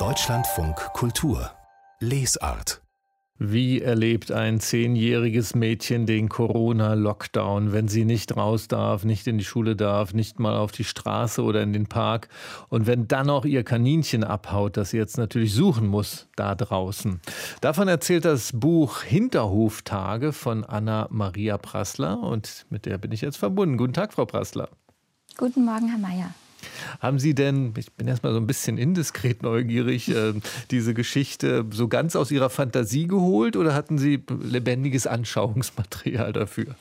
Deutschlandfunk Kultur Lesart wie erlebt ein zehnjähriges Mädchen den Corona-Lockdown, wenn sie nicht raus darf, nicht in die Schule darf, nicht mal auf die Straße oder in den Park und wenn dann auch ihr Kaninchen abhaut, das sie jetzt natürlich suchen muss da draußen. Davon erzählt das Buch Hinterhoftage von Anna Maria Prassler und mit der bin ich jetzt verbunden. Guten Tag, Frau Prassler. Guten Morgen, Herr Mayer. Haben Sie denn, ich bin erstmal so ein bisschen indiskret neugierig, äh, diese Geschichte so ganz aus Ihrer Fantasie geholt oder hatten Sie lebendiges Anschauungsmaterial dafür?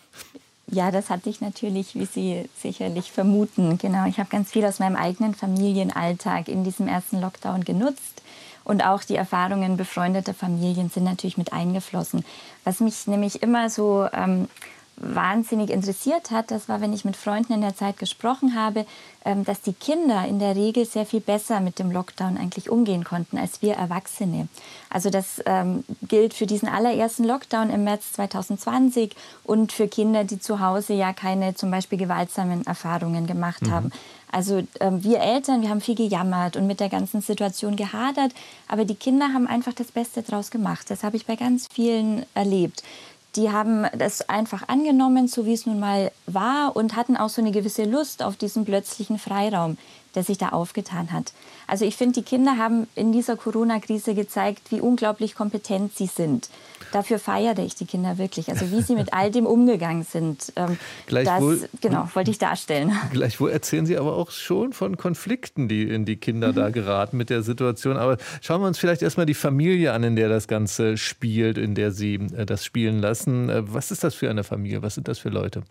Ja, das hatte ich natürlich, wie Sie sicherlich vermuten. Genau, ich habe ganz viel aus meinem eigenen Familienalltag in diesem ersten Lockdown genutzt. Und auch die Erfahrungen befreundeter Familien sind natürlich mit eingeflossen. Was mich nämlich immer so ähm, wahnsinnig interessiert hat, das war, wenn ich mit Freunden in der Zeit gesprochen habe, ähm, dass die Kinder in der Regel sehr viel besser mit dem Lockdown eigentlich umgehen konnten als wir Erwachsene. Also das ähm, gilt für diesen allerersten Lockdown im März 2020 und für Kinder, die zu Hause ja keine zum Beispiel gewaltsamen Erfahrungen gemacht mhm. haben. Also ähm, wir Eltern, wir haben viel gejammert und mit der ganzen Situation gehadert, aber die Kinder haben einfach das Beste draus gemacht. Das habe ich bei ganz vielen erlebt die haben das einfach angenommen, so wie es nun mal war und hatten auch so eine gewisse Lust auf diesen plötzlichen Freiraum, der sich da aufgetan hat. Also ich finde, die Kinder haben in dieser Corona-Krise gezeigt, wie unglaublich kompetent sie sind. Dafür feiere ich die Kinder wirklich. Also wie sie mit all dem umgegangen sind. Ähm, Gleichwohl, das genau, wollte ich darstellen. Gleichwohl erzählen Sie aber auch schon von Konflikten, die in die Kinder mhm. da geraten mit der Situation. Aber schauen wir uns vielleicht erstmal die Familie an, in der das Ganze spielt, in der Sie äh, das spielen lassen. Äh, was ist das für eine Familie? Was sind das für Leute?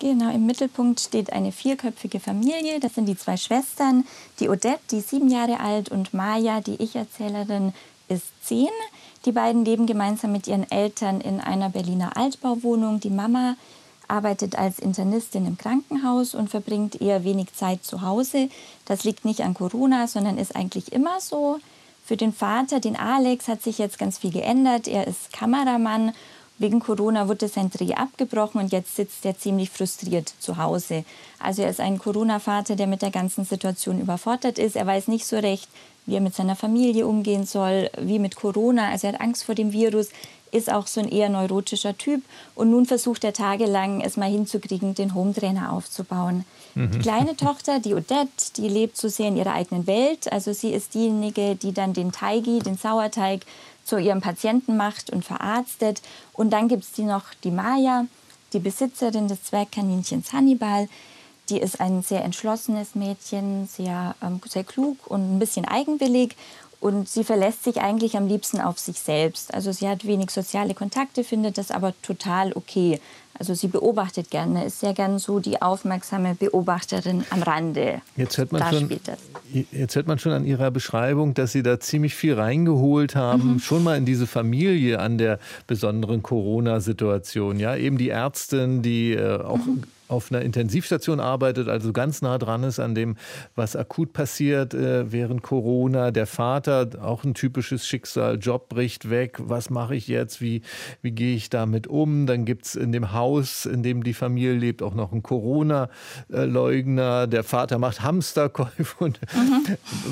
Genau, im Mittelpunkt steht eine vierköpfige Familie. Das sind die zwei Schwestern, die Odette, die sieben Jahre alt, und Maya, die Ich-Erzählerin, ist zehn. Die beiden leben gemeinsam mit ihren Eltern in einer Berliner Altbauwohnung. Die Mama arbeitet als Internistin im Krankenhaus und verbringt eher wenig Zeit zu Hause. Das liegt nicht an Corona, sondern ist eigentlich immer so. Für den Vater, den Alex, hat sich jetzt ganz viel geändert. Er ist Kameramann Wegen Corona wurde sein Dreh abgebrochen und jetzt sitzt er ziemlich frustriert zu Hause. Also er ist ein Corona-Vater, der mit der ganzen Situation überfordert ist. Er weiß nicht so recht, wie er mit seiner Familie umgehen soll, wie mit Corona. Also er hat Angst vor dem Virus, ist auch so ein eher neurotischer Typ. Und nun versucht er tagelang, es mal hinzukriegen, den Hometrainer aufzubauen. Mhm. Die kleine Tochter, die Odette, die lebt so sehr in ihrer eigenen Welt. Also sie ist diejenige, die dann den Teigi, den Sauerteig, zu ihrem Patienten macht und verarztet. Und dann gibt es die noch die Maya, die Besitzerin des Zwergkaninchens Hannibal. Die ist ein sehr entschlossenes Mädchen, sehr, ähm, sehr klug und ein bisschen eigenwillig. Und sie verlässt sich eigentlich am liebsten auf sich selbst. Also sie hat wenig soziale Kontakte, findet das aber total okay. Also sie beobachtet gerne, ist sehr gern so die aufmerksame Beobachterin am Rande. Jetzt hört man, schon, jetzt hört man schon an Ihrer Beschreibung, dass Sie da ziemlich viel reingeholt haben, mhm. schon mal in diese Familie an der besonderen Corona-Situation. Ja, eben die Ärztin, die äh, auch mhm auf einer Intensivstation arbeitet, also ganz nah dran ist an dem, was akut passiert äh, während Corona. Der Vater, auch ein typisches Schicksal, Job bricht weg, was mache ich jetzt, wie, wie gehe ich damit um? Dann gibt es in dem Haus, in dem die Familie lebt, auch noch einen Corona-Leugner. Der Vater macht Hamsterkäufe. Mhm.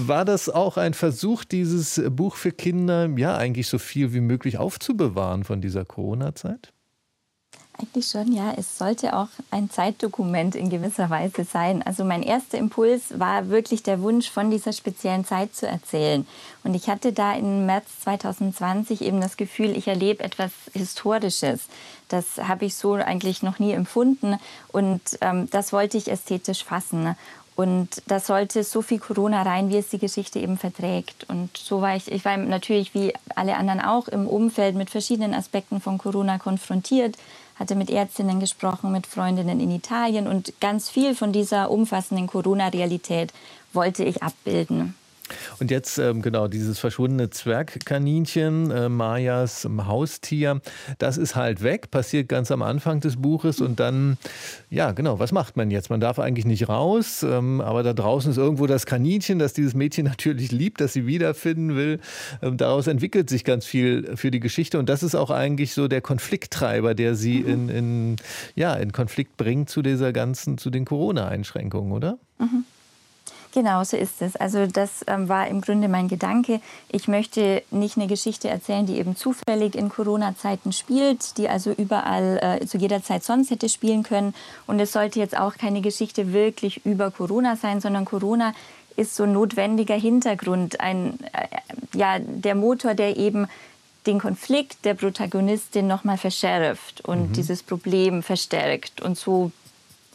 War das auch ein Versuch, dieses Buch für Kinder, ja, eigentlich so viel wie möglich aufzubewahren von dieser Corona-Zeit? Eigentlich schon, ja. Es sollte auch ein Zeitdokument in gewisser Weise sein. Also mein erster Impuls war wirklich der Wunsch, von dieser speziellen Zeit zu erzählen. Und ich hatte da im März 2020 eben das Gefühl, ich erlebe etwas Historisches. Das habe ich so eigentlich noch nie empfunden. Und ähm, das wollte ich ästhetisch fassen. Und da sollte so viel Corona rein, wie es die Geschichte eben verträgt. Und so war ich, ich war natürlich wie alle anderen auch im Umfeld mit verschiedenen Aspekten von Corona konfrontiert hatte mit Ärztinnen gesprochen, mit Freundinnen in Italien und ganz viel von dieser umfassenden Corona-Realität wollte ich abbilden. Und jetzt ähm, genau dieses verschwundene Zwergkaninchen, äh, Mayas Haustier, das ist halt weg, passiert ganz am Anfang des Buches und dann, ja genau, was macht man jetzt? Man darf eigentlich nicht raus, ähm, aber da draußen ist irgendwo das Kaninchen, das dieses Mädchen natürlich liebt, das sie wiederfinden will. Ähm, daraus entwickelt sich ganz viel für die Geschichte und das ist auch eigentlich so der Konflikttreiber, der sie mhm. in, in, ja, in Konflikt bringt zu dieser ganzen, zu den Corona-Einschränkungen, oder? Mhm. Genau, so ist es. Also das ähm, war im Grunde mein Gedanke. Ich möchte nicht eine Geschichte erzählen, die eben zufällig in Corona-Zeiten spielt, die also überall äh, zu jeder Zeit sonst hätte spielen können. Und es sollte jetzt auch keine Geschichte wirklich über Corona sein, sondern Corona ist so ein notwendiger Hintergrund, ein, äh, ja, der Motor, der eben den Konflikt der Protagonistin nochmal verschärft und mhm. dieses Problem verstärkt. Und so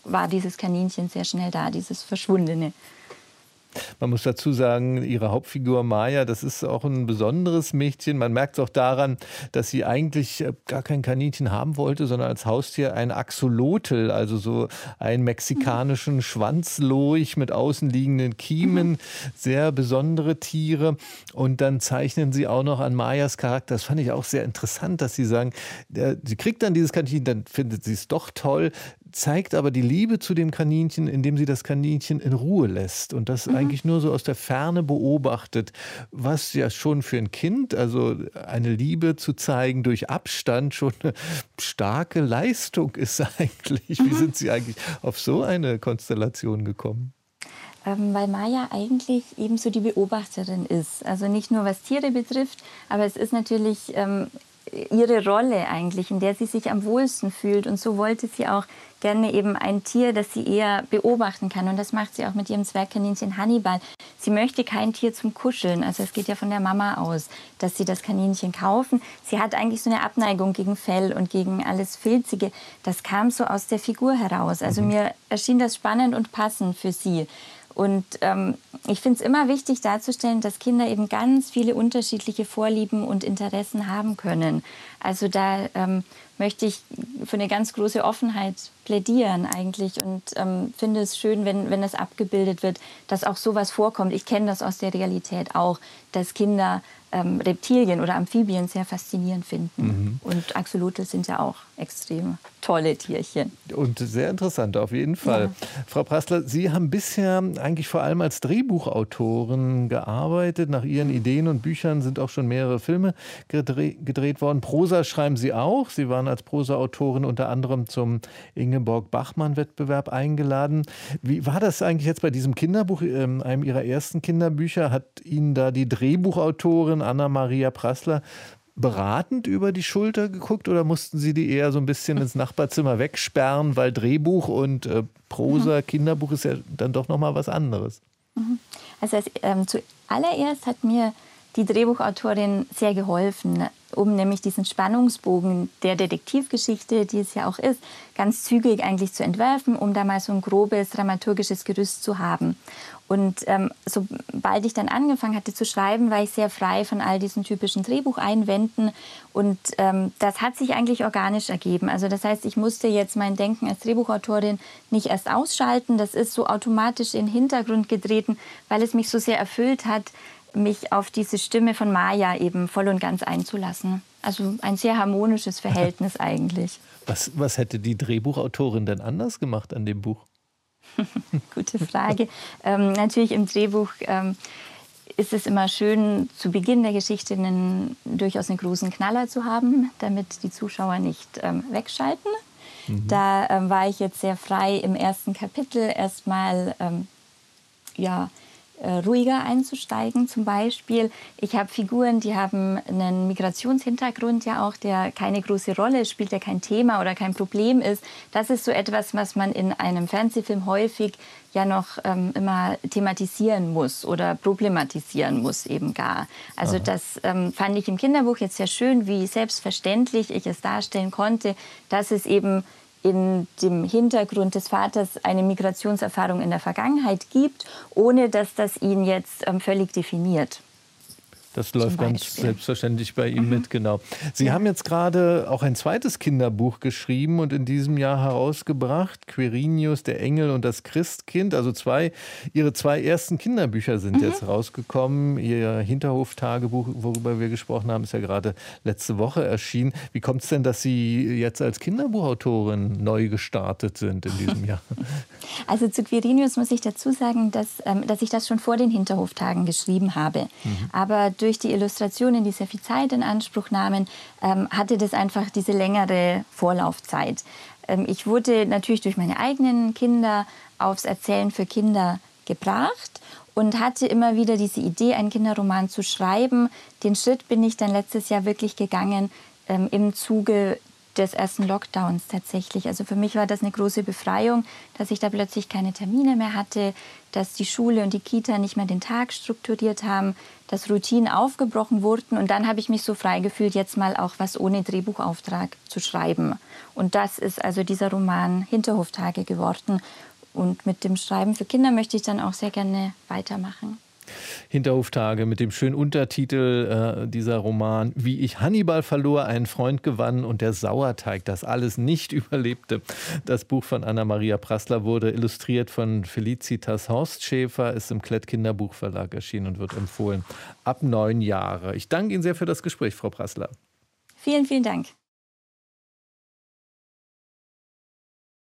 war dieses Kaninchen sehr schnell da, dieses Verschwundene. Man muss dazu sagen, ihre Hauptfigur Maya, das ist auch ein besonderes Mädchen. Man merkt es auch daran, dass sie eigentlich äh, gar kein Kaninchen haben wollte, sondern als Haustier ein Axolotl, also so einen mexikanischen Schwanzlurch mit außenliegenden Kiemen. Sehr besondere Tiere. Und dann zeichnen sie auch noch an Mayas Charakter. Das fand ich auch sehr interessant, dass sie sagen, sie kriegt dann dieses Kaninchen, dann findet sie es doch toll zeigt aber die Liebe zu dem Kaninchen, indem sie das Kaninchen in Ruhe lässt und das mhm. eigentlich nur so aus der Ferne beobachtet, was ja schon für ein Kind, also eine Liebe zu zeigen durch Abstand, schon eine starke Leistung ist eigentlich. Mhm. Wie sind Sie eigentlich auf so eine Konstellation gekommen? Ähm, weil Maya eigentlich eben so die Beobachterin ist. Also nicht nur was Tiere betrifft, aber es ist natürlich ähm, ihre Rolle eigentlich, in der sie sich am wohlsten fühlt. Und so wollte sie auch gerne eben ein Tier, das sie eher beobachten kann. Und das macht sie auch mit ihrem Zwergkaninchen Hannibal. Sie möchte kein Tier zum Kuscheln. Also es geht ja von der Mama aus, dass sie das Kaninchen kaufen. Sie hat eigentlich so eine Abneigung gegen Fell und gegen alles Filzige. Das kam so aus der Figur heraus. Also mhm. mir erschien das spannend und passend für sie. Und ähm, ich finde es immer wichtig darzustellen, dass Kinder eben ganz viele unterschiedliche Vorlieben und Interessen haben können. Also da ähm, möchte ich für eine ganz große Offenheit plädieren eigentlich und ähm, finde es schön, wenn, wenn das abgebildet wird, dass auch sowas vorkommt. Ich kenne das aus der Realität auch, dass Kinder ähm, Reptilien oder Amphibien sehr faszinierend finden. Mhm. Und Axolotl sind ja auch extrem tolle Tierchen. Und sehr interessant, auf jeden Fall. Ja. Frau Prassler, Sie haben bisher eigentlich vor allem als Drehbuchautorin gearbeitet. Nach Ihren Ideen und Büchern sind auch schon mehrere Filme gedreht worden. Prosa schreiben Sie auch. Sie waren als Prosa-Autorin unter anderem zum Ingeborg-Bachmann-Wettbewerb eingeladen. Wie war das eigentlich jetzt bei diesem Kinderbuch, ähm, einem Ihrer ersten Kinderbücher? Hat Ihnen da die Drehbuchautorin Anna-Maria Prassler beratend über die Schulter geguckt oder mussten Sie die eher so ein bisschen ins Nachbarzimmer wegsperren, weil Drehbuch und äh, Prosa, mhm. Kinderbuch ist ja dann doch noch mal was anderes? Mhm. Also ähm, zuallererst hat mir die Drehbuchautorin sehr geholfen, um nämlich diesen Spannungsbogen der Detektivgeschichte, die es ja auch ist, ganz zügig eigentlich zu entwerfen, um da mal so ein grobes dramaturgisches Gerüst zu haben. Und ähm, sobald ich dann angefangen hatte zu schreiben, war ich sehr frei von all diesen typischen Drehbucheinwänden. Und ähm, das hat sich eigentlich organisch ergeben. Also das heißt, ich musste jetzt mein Denken als Drehbuchautorin nicht erst ausschalten. Das ist so automatisch in den Hintergrund getreten, weil es mich so sehr erfüllt hat, mich auf diese Stimme von Maya eben voll und ganz einzulassen. Also ein sehr harmonisches Verhältnis eigentlich. Was, was hätte die Drehbuchautorin denn anders gemacht an dem Buch? Gute Frage. ähm, natürlich im Drehbuch ähm, ist es immer schön, zu Beginn der Geschichte einen, durchaus einen großen Knaller zu haben, damit die Zuschauer nicht ähm, wegschalten. Mhm. Da ähm, war ich jetzt sehr frei im ersten Kapitel erstmal ähm, ja, ruhiger einzusteigen. Zum Beispiel, ich habe Figuren, die haben einen Migrationshintergrund ja auch, der keine große Rolle spielt, der kein Thema oder kein Problem ist. Das ist so etwas, was man in einem Fernsehfilm häufig ja noch ähm, immer thematisieren muss oder problematisieren muss eben gar. Also Aha. das ähm, fand ich im Kinderbuch jetzt sehr schön, wie selbstverständlich ich es darstellen konnte, dass es eben in dem Hintergrund des Vaters eine Migrationserfahrung in der Vergangenheit gibt, ohne dass das ihn jetzt ähm, völlig definiert. Das läuft ganz selbstverständlich bei ihm mhm. mit, genau. Sie ja. haben jetzt gerade auch ein zweites Kinderbuch geschrieben und in diesem Jahr herausgebracht, Quirinius, der Engel und das Christkind. Also zwei, Ihre zwei ersten Kinderbücher sind mhm. jetzt rausgekommen. Ihr Hinterhof-Tagebuch, worüber wir gesprochen haben, ist ja gerade letzte Woche erschienen. Wie kommt es denn, dass Sie jetzt als Kinderbuchautorin neu gestartet sind in diesem Jahr? Also zu Quirinius muss ich dazu sagen, dass, ähm, dass ich das schon vor den Hinterhoftagen geschrieben habe. Mhm. Aber durch die Illustrationen, die sehr viel Zeit in Anspruch nahmen, ähm, hatte das einfach diese längere Vorlaufzeit. Ähm, ich wurde natürlich durch meine eigenen Kinder aufs Erzählen für Kinder gebracht und hatte immer wieder diese Idee, einen Kinderroman zu schreiben. Den Schritt bin ich dann letztes Jahr wirklich gegangen ähm, im Zuge des ersten Lockdowns tatsächlich. Also für mich war das eine große Befreiung, dass ich da plötzlich keine Termine mehr hatte, dass die Schule und die Kita nicht mehr den Tag strukturiert haben, dass Routinen aufgebrochen wurden. Und dann habe ich mich so frei gefühlt, jetzt mal auch was ohne Drehbuchauftrag zu schreiben. Und das ist also dieser Roman Hinterhoftage geworden. Und mit dem Schreiben für Kinder möchte ich dann auch sehr gerne weitermachen. Hinterhoftage mit dem schönen Untertitel äh, dieser Roman, wie ich Hannibal verlor, einen Freund gewann und der Sauerteig das alles nicht überlebte. Das Buch von Anna-Maria Prassler wurde illustriert von Felicitas Horstschäfer, ist im Klett Kinderbuchverlag erschienen und wird empfohlen ab neun Jahre. Ich danke Ihnen sehr für das Gespräch, Frau Prassler. Vielen, vielen Dank.